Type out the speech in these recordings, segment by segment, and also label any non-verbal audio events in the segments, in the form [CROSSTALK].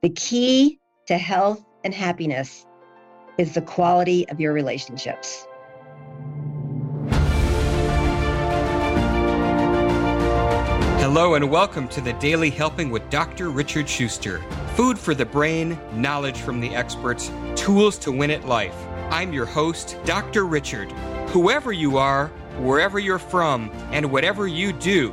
The key to health and happiness is the quality of your relationships. Hello, and welcome to the Daily Helping with Dr. Richard Schuster. Food for the brain, knowledge from the experts, tools to win at life. I'm your host, Dr. Richard. Whoever you are, wherever you're from, and whatever you do,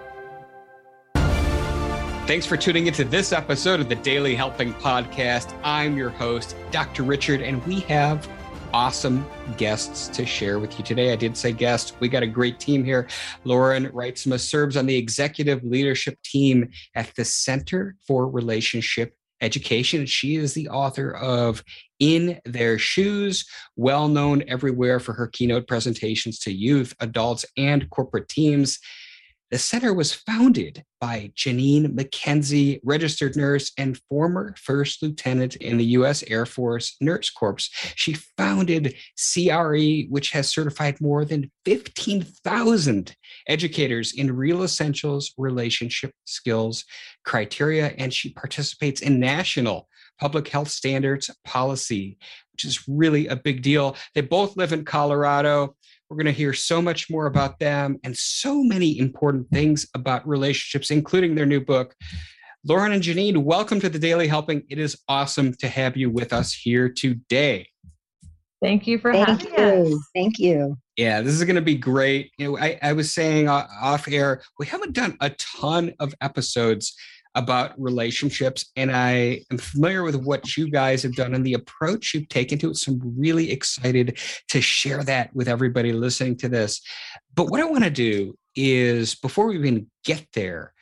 Thanks for tuning into this episode of the Daily Helping Podcast. I'm your host, Dr. Richard, and we have awesome guests to share with you today. I did say guest. We got a great team here. Lauren Reitsema serves on the executive leadership team at the Center for Relationship Education. She is the author of In Their Shoes, well known everywhere for her keynote presentations to youth, adults, and corporate teams. The center was founded by Joneen Mackenzie, registered nurse and former first lieutenant in the U.S. Air Force Nurse Corps. She founded CRE, which has certified more than 15,000 educators in real essentials, relationship skills, criteria, and she participates in national public health standards policy, which is really a big deal. They both live in Colorado. We're going to hear so much more about them and so many important things about relationships, including their new book. Lauren and Joneen, welcome to the Daily Helping. It is awesome to have you with us here today. Thank you for Thank having you. us. Thank you. Yeah, this is going to be great. You know, I, I was saying off air, we haven't done a ton of episodes about relationships. And I am familiar with what you guys have done and the approach you've taken to it. So I'm really excited to share that with everybody listening to this. But what I want to do is before we even get there,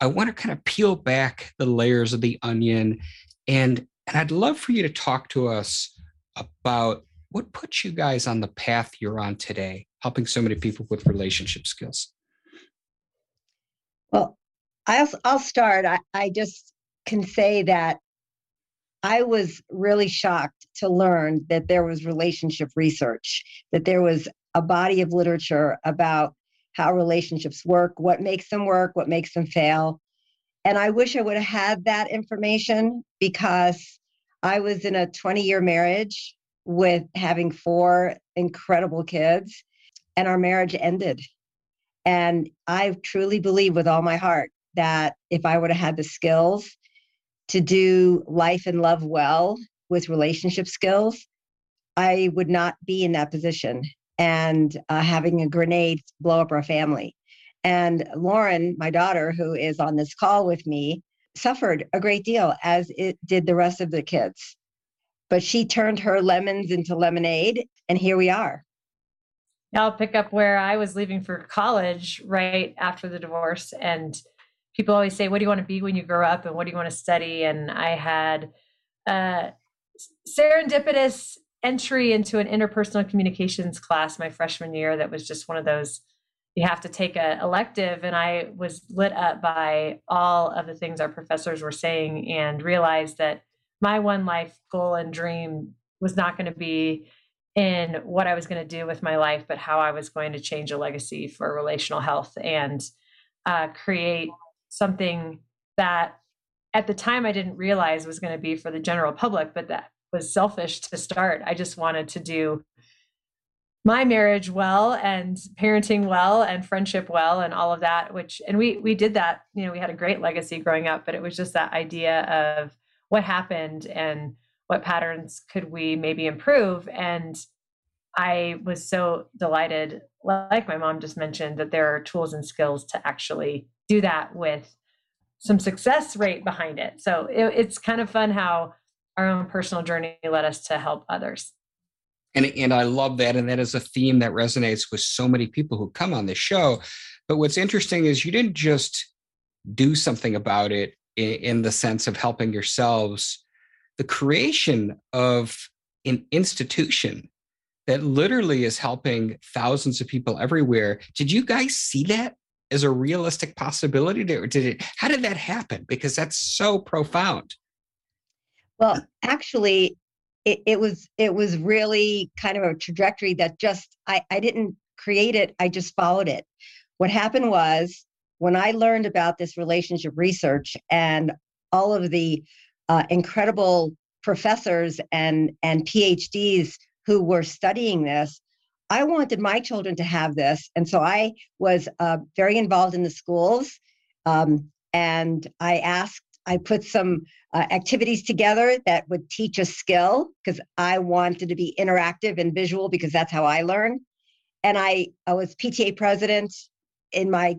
I want to kind of peel back the layers of the onion and and I'd love for you to talk to us about what puts you guys on the path you're on today, helping so many people with relationship skills. Well, I'll, I'll start. I, I just can say that I was really shocked to learn that there was relationship research, that there was a body of literature about how relationships work, what makes them work, what makes them fail. And I wish I would have had that information because I was in a 20 year marriage with having four incredible kids, and our marriage ended. And I truly believe with all my heart that if I would have had the skills to do life and love well with relationship skills, I would not be in that position and uh, having a grenade blow up our family. And Lauren, my daughter, who is on this call with me, suffered a great deal, as it did the rest of the kids. But she turned her lemons into lemonade, and here we are. I'll pick up where I was leaving for college right after the divorce. And people always say, What do you want to be when you grow up? And what do you want to study? And I had a serendipitous entry into an interpersonal communications class my freshman year that was just one of those you have to take a elective and i was lit up by all of the things our professors were saying and realized that my one life goal and dream was not going to be in what i was going to do with my life but how i was going to change a legacy for relational health and uh, create something that at the time I didn't realize was going to be for the general public, but that was selfish to start. I just wanted to do my marriage well and parenting well and friendship well and all of that which and we we did that you know we had a great legacy growing up but it was just that idea of what happened and what patterns could we maybe improve and i was so delighted like my mom just mentioned that there are tools and skills to actually do that with some success rate behind it. So it, it's kind of fun how our own personal journey led us to help others. And, and I love that. And that is a theme that resonates with so many people who come on this show. But what's interesting is you didn't just do something about it in, in the sense of helping yourselves. The creation of an institution that literally is helping thousands of people everywhere. Did you guys see that as a realistic possibility? Did it? How did that happen? Because that's so profound. Well, actually, it, it was it was really kind of a trajectory that just I, I didn't create it. I just followed it. What happened was when I learned about this relationship research and all of the uh, incredible professors and and PhDs who were studying this, I wanted my children to have this, and so I was uh, very involved in the schools, um, and I asked. I put some uh, activities together that would teach a skill because I wanted to be interactive and visual because that's how I learn. And I, I was PTA president in my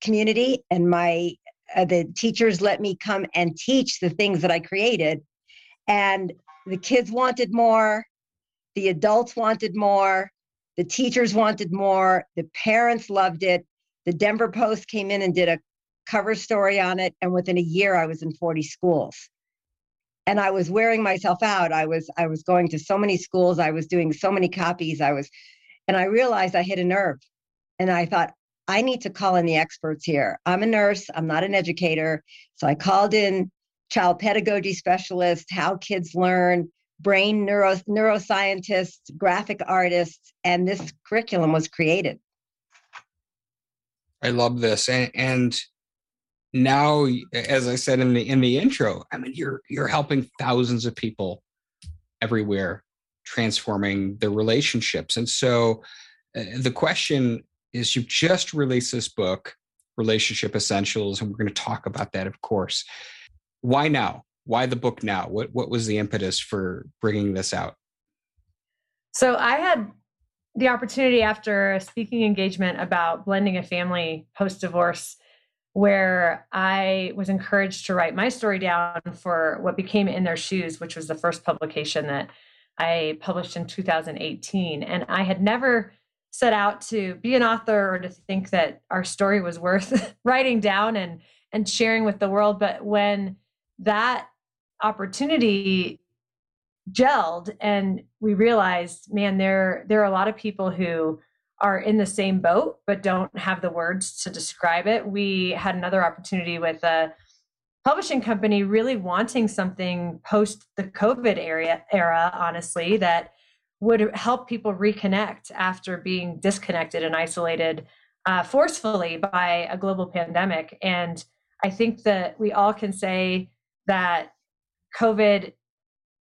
community, and my uh, the teachers let me come and teach the things that I created. And the kids wanted more, the adults wanted more, the teachers wanted more, the parents loved it. The Denver Post came in and did a cover story on it. And within a year, I was in 40 schools. And I was wearing myself out. I was I was going to so many schools. I was doing so many copies. I was, and I realized I hit a nerve. And I thought, I need to call in the experts here. I'm a nurse, I'm not an educator. So I called in child pedagogy specialists, how kids learn, brain neuro, neuroscientists, graphic artists, and this curriculum was created. I love this. And, and now, as I said in the in the intro, I mean you're you're helping thousands of people everywhere transforming their relationships. And so uh, the question is you've just released this book, Relationship Essentials, and we're going to talk about that, of course. Why now? Why the book now? What what was the impetus for bringing this out? So I had the opportunity after a speaking engagement about blending a family post divorce where I was encouraged to write my story down for what became In Their Shoes, which was the first publication that I published in 2018. And I had never set out to be an author or to think that our story was worth [LAUGHS] writing down and and sharing with the world but when that opportunity gelled and we realized man there there are a lot of people who are in the same boat but don't have the words to describe it we had another opportunity with a publishing company really wanting something post the covid area era honestly that would help people reconnect after being disconnected and isolated uh, forcefully by a global pandemic. And I think that we all can say that COVID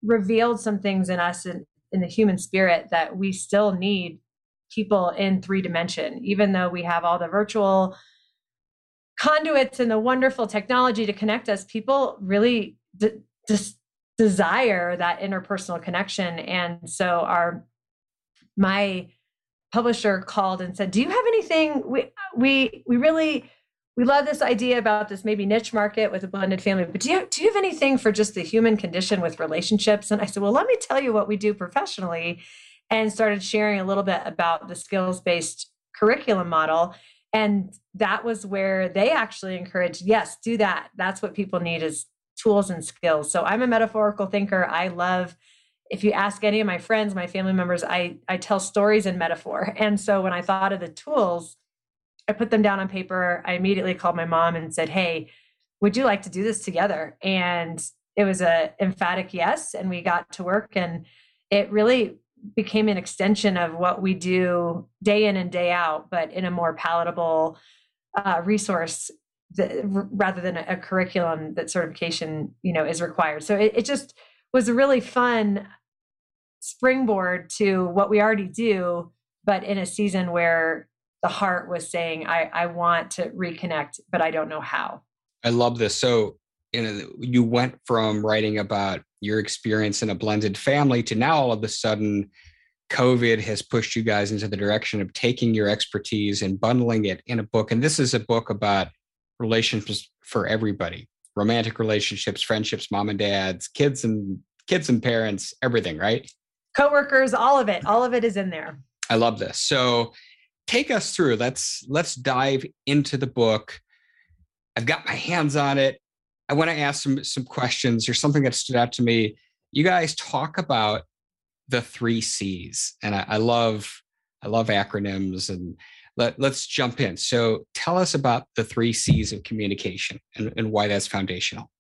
revealed some things in us in, in the human spirit that we still need people in three dimension, even though we have all the virtual conduits and the wonderful technology to connect us. People really just desire that interpersonal connection and so our my publisher called and said do you have anything we we we really we love this idea about this maybe niche market with a blended family but do you do you have anything for just the human condition with relationships and i said well let me tell you what we do professionally and started sharing a little bit about the skills based curriculum model and that was where they actually encouraged yes do that that's what people need is tools and skills. So I'm a metaphorical thinker. I love if you ask any of my friends, my family members, I I tell stories in metaphor. And so when I thought of the tools, I put them down on paper. I immediately called my mom and said, "Hey, would you like to do this together?" And it was a emphatic yes, and we got to work and it really became an extension of what we do day in and day out, but in a more palatable uh, resource the, rather than a, a, curriculum that certification you know is required so it, it just was a really fun springboard to what we already do but in a season where the heart was saying i i want to reconnect but i don't know how. I love this. So you know you went from writing about your experience in a blended family to now all of a sudden covid has pushed you guys into the direction of taking your expertise and bundling it in a book. And this is a book about relationships for everybody romantic relationships friendships mom and dads kids and kids and parents everything right? Coworkers all of it. All of it is in there. I love this. So take us through let's let's dive into the book i've got my hands on it i want to ask some some questions there's something that stood out to me you guys talk about the three C's, and I, I love I love acronyms and let, let's jump in. So tell us about the three C's of communication and, and why that's foundational.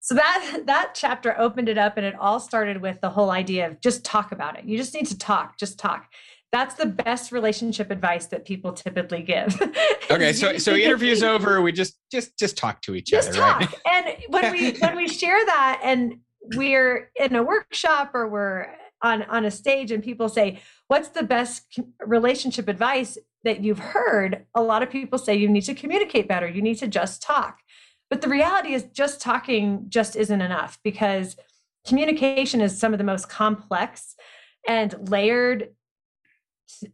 So that that chapter opened it up and it all started with the whole idea of just talk about it. You just need to talk, just talk. That's the best relationship advice that people typically give. [LAUGHS] Okay, so so interview's over. We just just just talk to each just other, talk. right? and when we [LAUGHS] when we share that and we're in a workshop or we're on on a stage and people say what's the best relationship advice that you've heard a lot of people say you need to communicate better you need to just talk but the reality is just talking just isn't enough because communication is some of the most complex and layered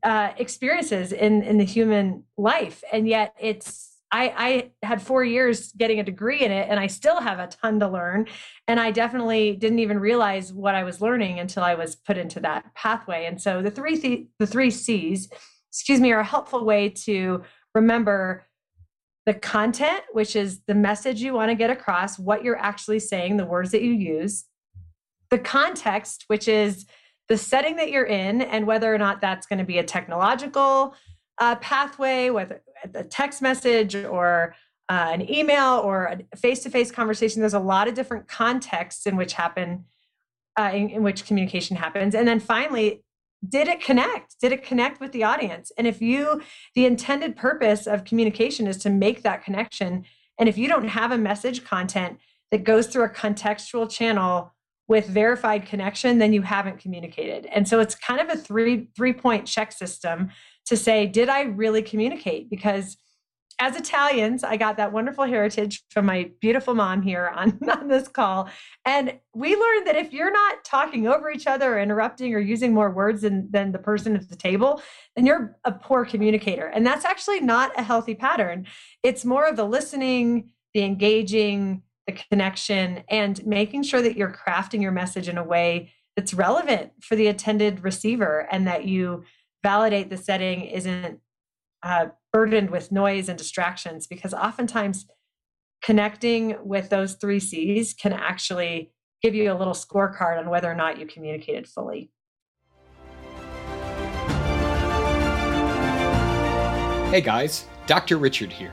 uh, experiences in in the human life and yet it's I, I had four years getting a degree in it and I still have a ton to learn. And I definitely didn't even realize what I was learning until I was put into that pathway. And so the three th- the three C's, excuse me, are a helpful way to remember the content, which is the message you want to get across, what you're actually saying, the words that you use, the context, which is the setting that you're in, and whether or not that's going to be a technological uh, pathway, whether a text message or uh, an email or a face-to-face conversation. There's a lot of different contexts in which happen, uh, in, in which communication happens. And then finally, did it connect? Did it connect with the audience? And if you, the intended purpose of communication is to make that connection. And if you don't have a message content that goes through a contextual channel with verified connection, then you haven't communicated. And so it's kind of a three three point check system to say, did I really communicate? Because as Italians, I got that wonderful heritage from my beautiful mom here on, [LAUGHS] on this call. And we learned that if you're not talking over each other or interrupting or using more words than, than the person at the table, then you're a poor communicator. And that's actually not a healthy pattern. It's more of the listening, the engaging, the connection, and making sure that you're crafting your message in a way that's relevant for the attended receiver and that you validate the setting isn't uh, burdened with noise and distractions because oftentimes connecting with those three C's can actually give you a little scorecard on whether or not you communicated fully. Hey guys, Dr. Richard here.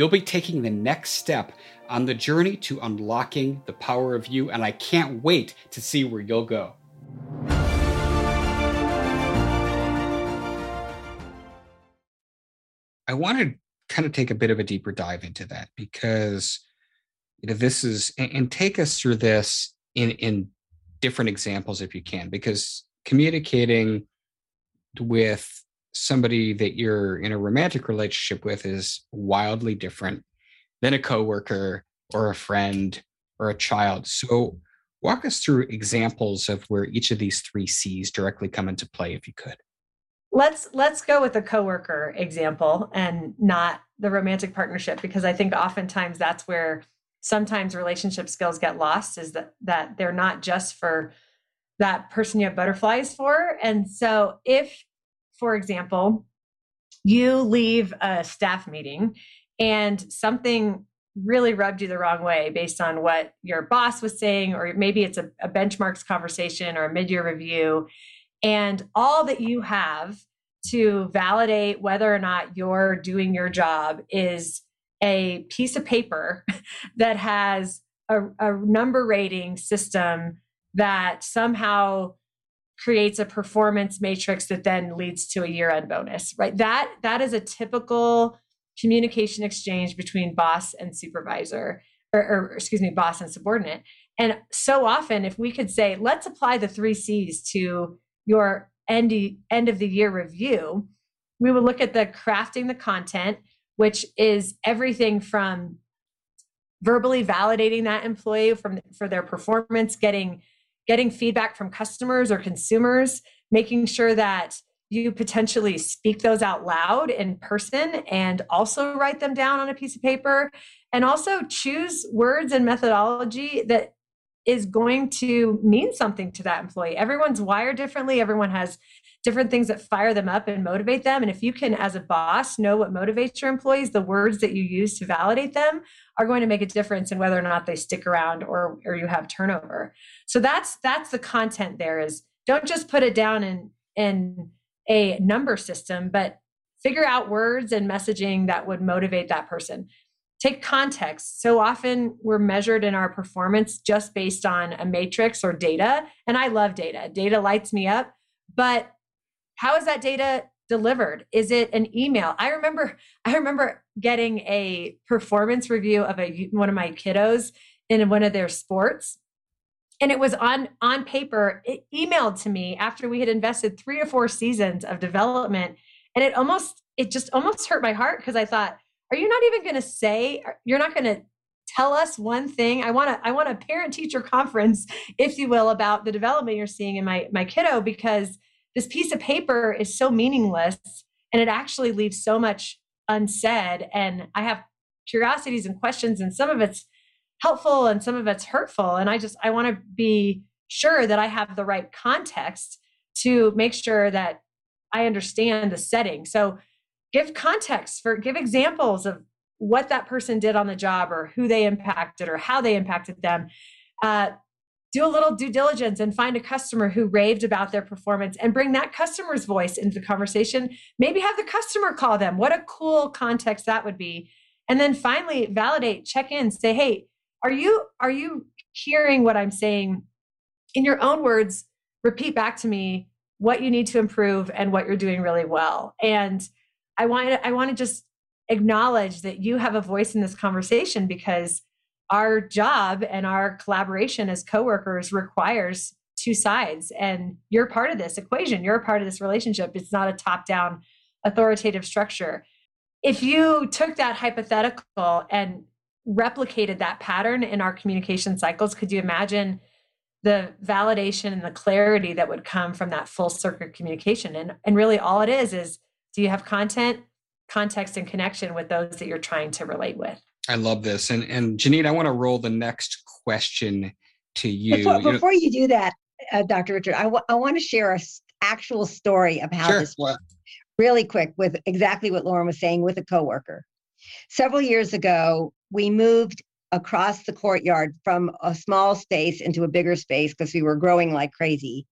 You'll be taking the next step on the journey to unlocking the power of you, and I can't wait to see where you'll go. I want to kind of take a bit of a deeper dive into that because you know this is and, take us through this in in different examples if you can because communicating with somebody that you're in a romantic relationship with is wildly different than a coworker or a friend or a child. So walk us through examples of where each of these three C's directly come into play if you could let's let's go with the coworker example and not the romantic partnership because i think oftentimes that's where sometimes relationship skills get lost is that that they're not just for that person you have butterflies for and so if for example you leave a staff meeting and something really rubbed you the wrong way based on what your boss was saying or maybe it's a, a benchmarks conversation or a mid-year review and all that you have to validate whether or not you're doing your job is a piece of paper [LAUGHS] that has a, a number rating system that somehow creates a performance matrix that then leads to a year end bonus right? That that is a typical communication exchange between boss and supervisor or, or, excuse me boss and subordinate. And so often if we could say let's apply the three c's to your end, end of the year review, we would look at the crafting the content, which is everything from verbally validating that employee from for their performance, getting getting feedback from customers or consumers, making sure that you potentially speak those out loud in person and also write them down on a piece of paper and also choose words and methodology that is going to mean something to that employee. Everyone's wired differently. Everyone has different things that fire them up and motivate them. And if you can, as a boss, know what motivates your employees, the words that you use to validate them are going to make a difference in whether or not they stick around or, or you have turnover. So that's that's the content there is don't just put it down in in a number system, but figure out words and messaging that would motivate that person take context. So often we're measured in our performance just based on a matrix or data. And I love data. Data lights me up. But how is that data delivered? Is it an email? I remember [LAUGHS] I remember getting a performance review of a one of my kiddos in one of their sports. And it was on on paper, it emailed to me after we had invested 3 or 4 seasons of development and it almost it just almost hurt my heart because I thought are you not even going to say you're not going to tell us one thing i want to i want a parent teacher conference [LAUGHS] if you will about the development you're seeing in my my kiddo because this piece of paper is so meaningless and it actually leaves so much unsaid and i have curiosities and questions and some of it's helpful and some of it's hurtful and i just i want to be sure that i have the right context to make sure that i understand the setting. So give context for give examples of what that person did on the job or who they impacted or how they impacted them. Uh, do a little due diligence and find a customer who raved about their performance and bring that customer's voice into the conversation. Maybe have the customer call them. What a cool context that would be. And then finally validate check in say hey are you are you hearing what i'm saying? In your own words repeat back to me what you need to improve and what you're doing really well. And I want I want to just acknowledge that you have a voice in this conversation because our job and our collaboration as coworkers requires two sides. And you're part of this equation. You're a part of this relationship. It's not a top down authoritative structure. If you took that hypothetical and replicated that pattern in our communication cycles could you imagine the validation and the clarity that would come from that full circuit communication? And and really all it is is do you have content, context, and connection with those that you're trying to relate with? I love this. And and Joneen, I want to roll the next question to you. Before you, before you do that, uh, Dr. Richard, I, w- I want to share a actual story of how sure. this works really quick with exactly what Lauren was saying with a coworker. Several years ago, we moved across the courtyard from a small space into a bigger space because we were growing like crazy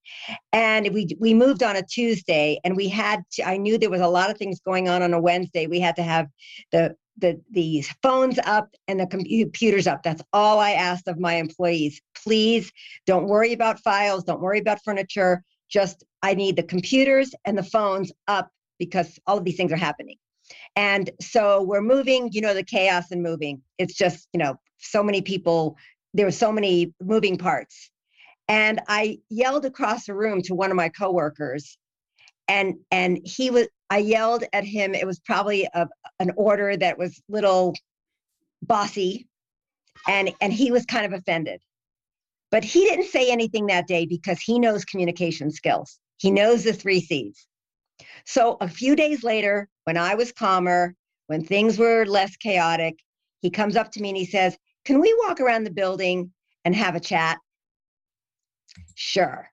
and we we moved on a tuesday and we had to, i knew there was a lot of things going on on a wednesday we had to have the the the phones up and the computers up that's all i asked of my employees please don't worry about files don't worry about furniture just i need the computers and the phones up because all of these things are happening and so we're moving, you know, the chaos and moving. It's just, you know, so many people, there were so many moving parts. And I yelled across the room to one of my coworkers, and and he was I yelled at him. It was probably a, an order that was little bossy, and and he was kind of offended. But he didn't say anything that day because he knows communication skills. He knows the three C's. So a few days later, when I was calmer, when things were less chaotic, he comes up to me and he says, can we walk around the building and have a chat? Sure.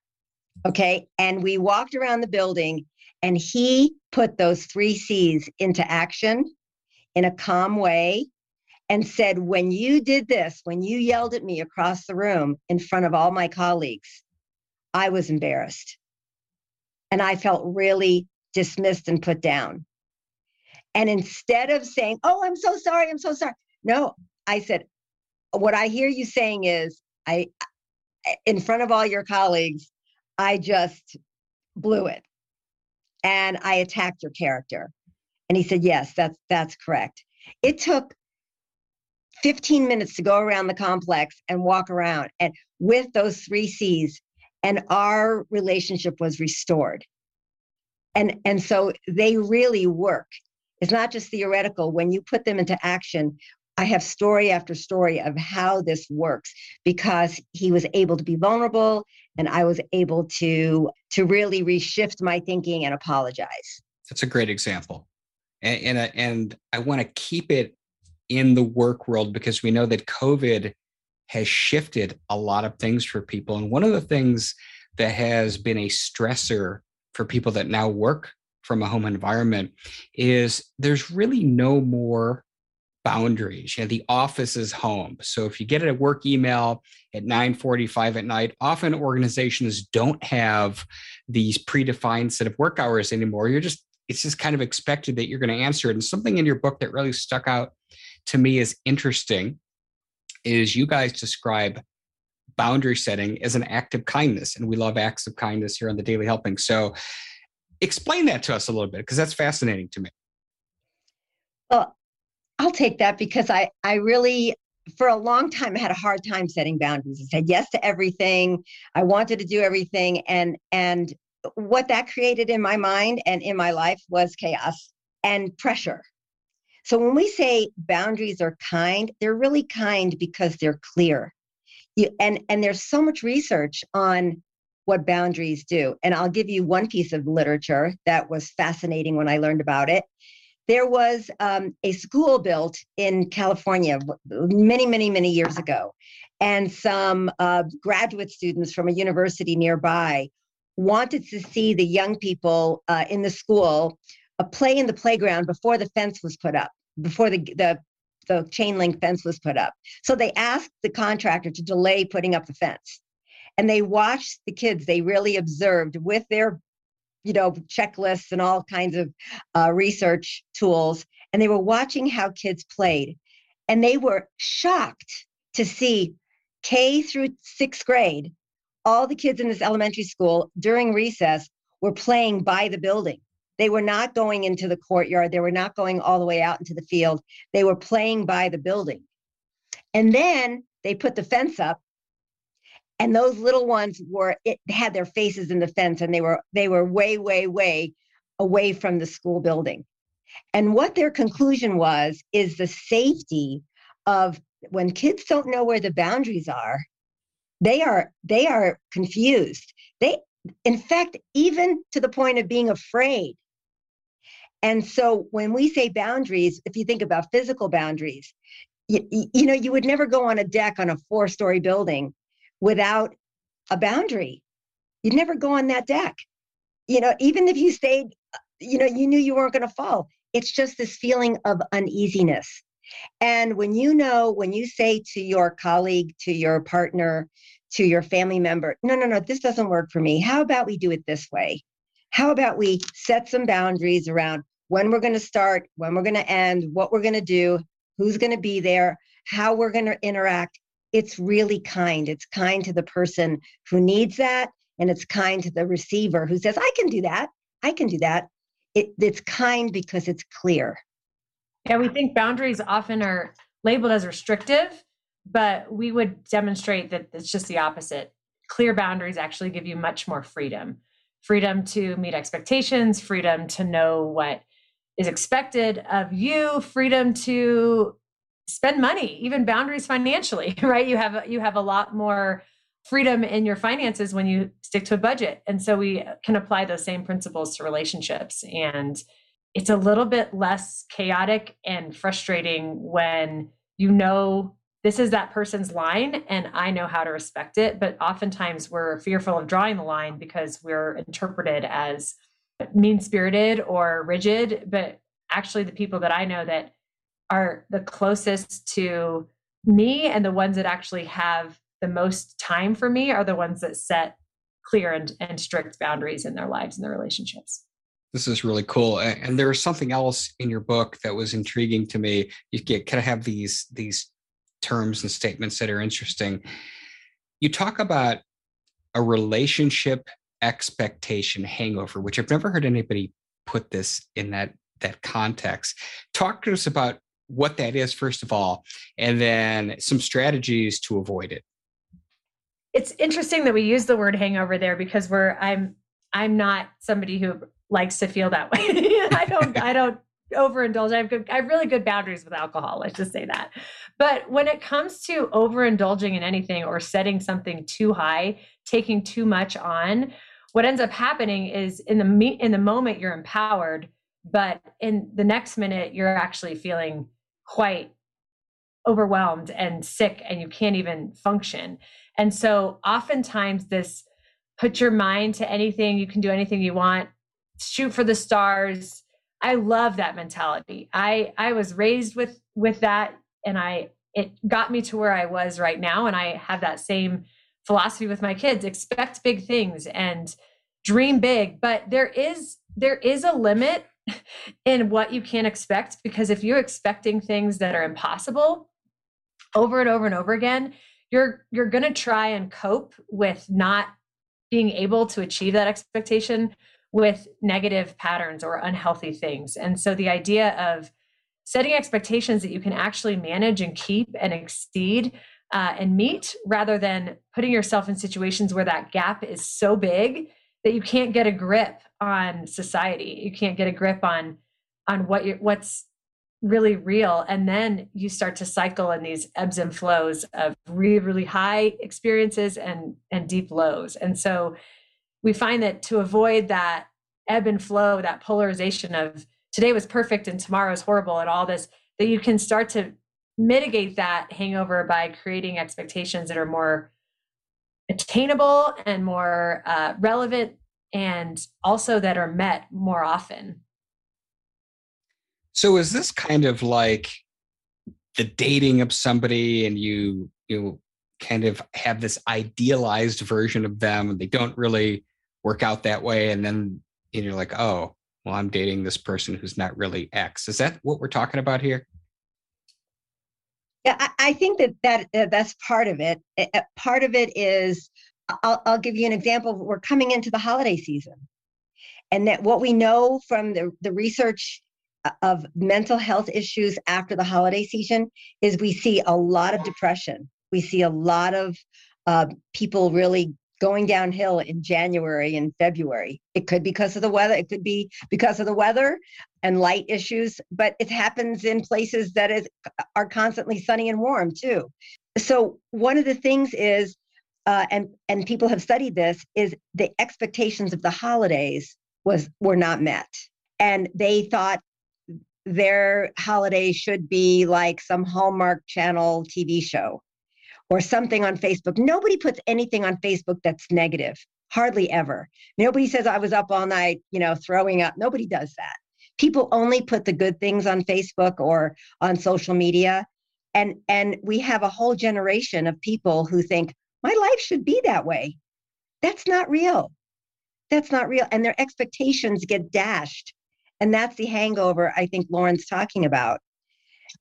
Okay. And we walked around the building and he put those three C's into action in a calm way and said, When you did this, when you yelled at me across the room in front of all my colleagues, I was embarrassed. And I felt really dismissed and put down. And instead of saying, Oh, I'm so sorry, I'm so sorry, no, I said, what I hear you saying is, I, in front of all your colleagues, I just blew it, and I attacked your character. And he said, yes, that's that's correct. It took 15 minutes to go around the complex and walk around, and with those three C's, and our relationship was restored. And and so they really work. It's not just theoretical. When you put them into action, I have story after story of how this works because he was able to be vulnerable and I was able to to really reshift my thinking and apologize. That's a great example, and and, and I want to keep it in the work world because we know that COVID has shifted a lot of things for people, and one of the things that has been a stressor for people that now work from a home environment is there's really no more boundaries. You know, the office is home. So if you get a work email at 9:45 at night, often organizations don't have these predefined set of work hours anymore. You're just it's just kind of expected that you're going to answer it. And something in your book that really stuck out to me is interesting is you guys describe boundary setting as an act of kindness. And we love acts of kindness here on the Daily Helping. So explain that to us a little bit because that's fascinating to me. Well, I'll take that because I I really for a long time I had a hard time setting boundaries. I said yes to everything. I wanted to do everything and and what that created in my mind and in my life was chaos and pressure. So when we say boundaries are kind, they're really kind because they're clear. You, and and there's so much research on what boundaries do. And I'll give you one piece of literature that was fascinating when I learned about it there was um, a school built in California many, many, many years ago. And some uh, graduate students from a university nearby wanted to see the young people uh, in the school uh, play in the playground before the fence was put up, before the, the, the chain link fence was put up. So they asked the contractor to delay putting up the fence. And they watched the kids, they really observed with their you know checklists and all kinds of uh, research tools and they were watching how kids played and they were shocked to see k through sixth grade all the kids in this elementary school during recess were playing by the building. They were not going into the courtyard. They were not going all the way out into the field. They were playing by the building. And then they put the fence up and those little ones were it had their faces in the fence and they were they were way way way away from the school building. And what their conclusion was is the safety of when kids don't know where the boundaries are they are they are confused. They in fact even to the point of being afraid. And so when we say boundaries if you think about physical boundaries you, you know you would never go on a deck on a four story building without a boundary. You'd never go on that deck. You know, even if you stayed, you know, you knew you weren't going to fall. It's just this feeling of uneasiness. And when you know, when you say to your colleague, to your partner, to your family member, no, no, no, this doesn't work for me. How about we do it this way? How about we set some boundaries around when we're going to start, when we're going to end, what we're going to do, who's going to be there, how we're going to interact it's really kind. It's kind to the person who needs that, and it's kind to the receiver who says, I can do that. I can do that. It, it's kind because it's clear. Yeah, we think boundaries often are labeled as restrictive, but we would demonstrate that it's just the opposite. Clear boundaries actually give you much more freedom freedom to meet expectations, freedom to know what is expected of you, freedom to spend money, even boundaries financially, [LAUGHS] right? You have you have a lot more freedom in your finances when you stick to a budget. And so we can apply those same principles to relationships and it's a little bit less chaotic and frustrating when you know this is that person's line and I know how to respect it. But oftentimes we're fearful of drawing the line because we're interpreted as mean spirited or rigid. But actually, the people that I know that are the closest to me and the ones that actually have the most time for me are the ones that set clear and, and strict boundaries in their lives and their relationships. This is really cool. And there was something else in your book that was intriguing to me. You get kind of have these these terms and statements that are interesting. You talk about a relationship expectation hangover which i've never heard anybody put this in that that context. Talk to us about what that is, first of all, and then some strategies to avoid it. It's interesting that we use the word hangover there because we're I'm I'm not somebody who likes to feel that [LAUGHS] way. I don't I [LAUGHS] don't overindulge. I have good, I have really good boundaries with alcohol. Let's just say that. But when it comes to overindulging in anything or setting something too high, taking too much on, what ends up happening is in the me- in the moment you're empowered, but in the next minute you're actually feeling quite overwhelmed and sick and you can't even function. And so oftentimes this put your mind to anything, you can do anything you want, shoot for the stars. I love that mentality. I I was raised with with that and I it got me to where I was right now and I have that same philosophy with my kids. Expect big things and dream big, but there is there is a limit in what you can expect because if you're expecting things that are impossible over and over and over again, you're you're going to try and cope with not being able to achieve that expectation with negative patterns or unhealthy things. And so the idea of setting expectations that you can actually manage and keep and exceed uh, and meet rather than putting yourself in situations where that gap is so big that you can't get a grip on society. You can't get a grip on on what you what's really real. And then you start to cycle in these ebbs and flows of really really high experiences and and deep lows. And so we find that to avoid that ebb and flow that polarization of today was perfect and tomorrow is horrible and all this that you can start to mitigate that hangover by creating expectations that are more attainable and more uh, relevant and also that are met more often. So is this kind of like the dating of somebody and you you kind of have this idealized version of them and they don't really work out that way and then you're like oh well i'm dating this person who's not really x. Is that what we're talking about here yeah i, think that, that uh, that's part of it uh, part of it is I'll, I'll give you an example we're coming into the holiday season and that what we know from the, the research of mental health issues after the holiday season is we see a lot of depression. We see a lot of uh, people really going downhill in January and February. It could be because of the weather. It could be because of the weather and light issues, but it happens in places that is are constantly sunny and warm too. So one of the things is, uh, and and people have studied this, is the expectations of the holidays was were not met, and they thought their holiday should be like some Hallmark Channel TV show or something on Facebook. Nobody puts anything on Facebook that's negative, hardly ever. Nobody says, I was up all night, you know, throwing up. Nobody does that. People only put the good things on Facebook or on social media. And, and we have a whole generation of people who think, my life should be that way. That's not real. That's not real. And their expectations get dashed and that's the hangover i think lauren's talking about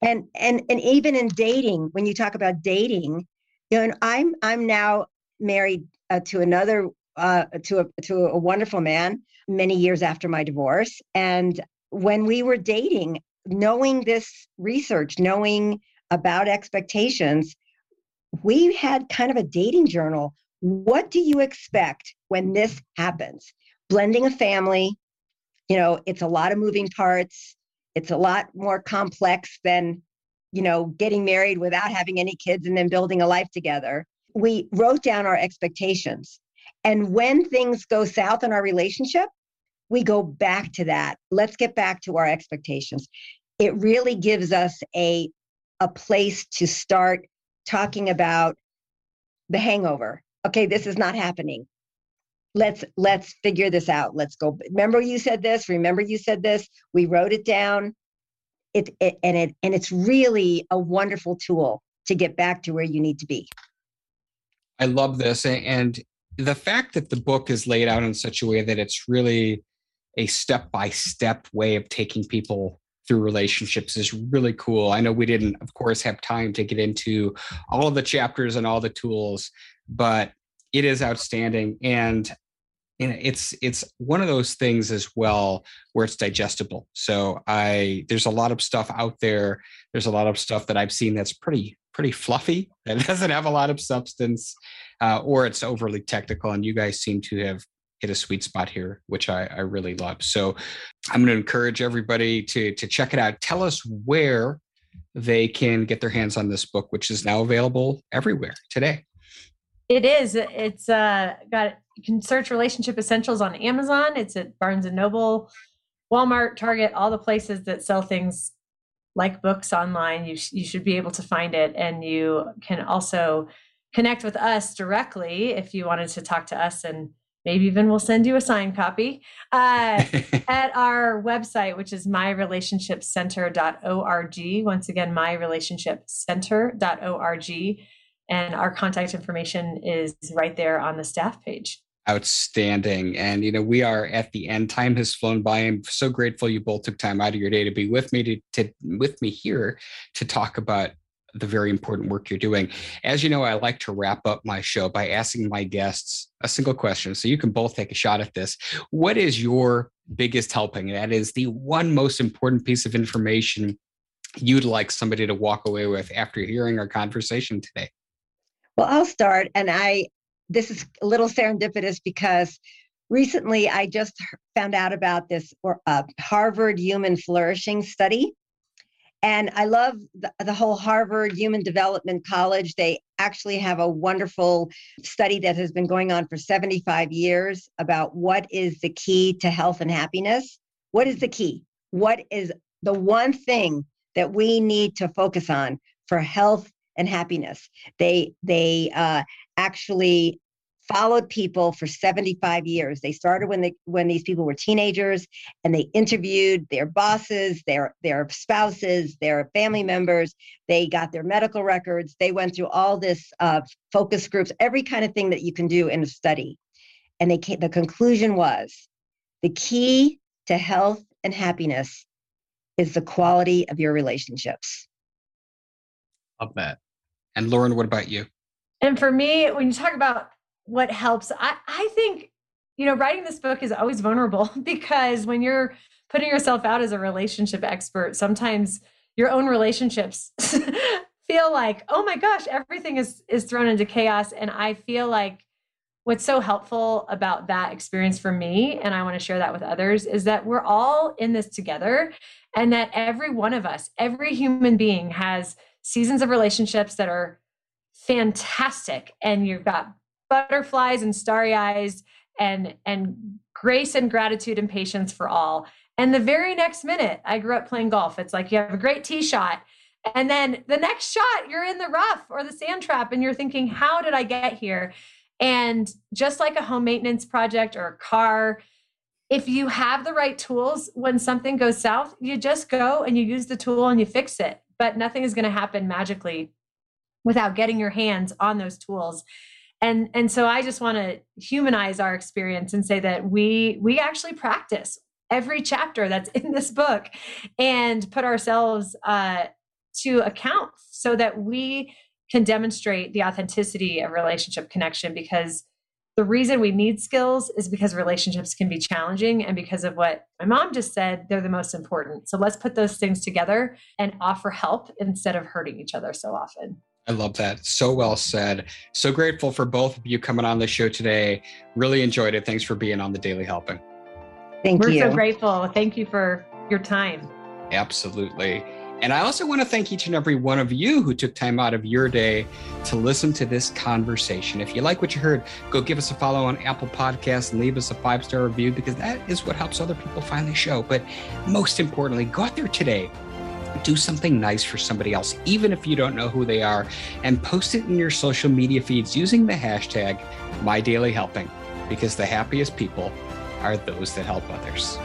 and and and even in dating when you talk about dating you know i'm i'm now married uh, to another uh, to a to a wonderful man many years after my divorce and when we were dating knowing this research knowing about expectations we had kind of a dating journal. What do you expect when this happens? Blending a family you know it's a lot of moving parts. It's a lot more complex than you know getting married without having any kids and then building a life together. We wrote down our expectations. And when things go south in our relationship we go back to that. Let's get back to our expectations. It really gives us a a place to start talking about the hangover. Okay this is not happening. Let's let's figure this out. Let's go remember you said this remember you said this. We wrote it down. It, it and it and it's really a wonderful tool to get back to where you need to be. I love this and the fact that the book is laid out in such a way that it's really a step by step way of taking people through relationships is really cool. I know we didn't, of course, have time to get into all the chapters and all the tools, but it is outstanding. And and it's it's one of those things as well where it's digestible so i there's a lot of stuff out there there's a lot of stuff that i've seen that's pretty pretty fluffy that [LAUGHS] doesn't have a lot of substance uh, or it's overly technical and you guys seem to have hit a sweet spot here, which I, I really love. So I'm going to encourage everybody to to check it out. Tell us where they can get their hands on this book, which is now available everywhere today. It is. It's uh, got you can search relationship essentials on Amazon. It's at Barnes and Noble, Walmart, Target, all the places that sell things like books online. You sh- you should be able to find it, and you can also connect with us directly if you wanted to talk to us and maybe even we'll send you a signed copy uh, [LAUGHS] at our website which is myrelationshipcenter.org once again myrelationshipcenter.org and our contact information is right there on the staff page. Outstanding. And you know we are at the end. Time has flown by. I'm so grateful you both took time out of your day to be with me to, to with me here to talk about the very important work you're doing. As you know, I like to wrap up my show by asking my guests a single question. So you can both take a shot at this. What is your biggest helping? That is the one most important piece of information you'd like somebody to walk away with after hearing our conversation today. Well, I'll start. And I, this is a little serendipitous because recently I just found out about this uh, Harvard Human Flourishing Study and I love the, the, whole Harvard Human Development College. They actually have a wonderful study that has been going on for 75 years about what is the key to health and happiness. What is the key? What is the one thing that we need to focus on for health and happiness? They they uh, actually followed people for 75 years. They started when they when these people were teenagers and they interviewed their bosses, their their spouses, their family members. They got their medical records. They went through all this uh, focus groups, every kind of thing that you can do in a study. And they came, the conclusion was the key to health and happiness is the quality of your relationships. Love that. And Lauren, what about you? And for me, when you talk about what helps. I i think you know writing this book is always vulnerable [LAUGHS] because when you're putting yourself out as a relationship expert sometimes your own relationships [LAUGHS] feel like oh my gosh everything is is thrown into chaos. And i feel like what's so helpful about that experience for me and i want to share that with others is that we're all in this together and that every one of us every human being has seasons of relationships that are fantastic and you've got butterflies and starry eyes and and grace and gratitude and patience for all. And the very next minute, I grew up playing golf. It's like you have a great tee shot. And then the next shot, you're in the rough or the sand trap, and you're thinking, how did I get here? And just like a home maintenance project or a car, if you have the right tools, when something goes south, you just go and you use the tool and you fix it. But nothing is going to happen magically without getting your hands on those tools and and so i just want to humanize our experience and say that we we actually practice every chapter that's in this book and put ourselves uh, to account so that we can demonstrate the authenticity of relationship connection because the reason we need skills is because relationships can be challenging and because of what my mom just said they're the most important. So let's put those things together and offer help instead of hurting each other so often I love that. So well said. So grateful for both of you coming on the show today. Really enjoyed it. Thanks for being on the Daily Helping. Thank We're you. We're so grateful. Thank you for your time. Absolutely. And I also want to thank each and every one of you who took time out of your day to listen to this conversation. If you like what you heard, go give us a follow on Apple Podcasts and leave us a five star review because that is what helps other people find the show. But most importantly, go out there today do something nice for somebody else, even if you don't know who they are, and post it in your social media feeds using the hashtag MyDailyHelping, because the happiest people are those that help others.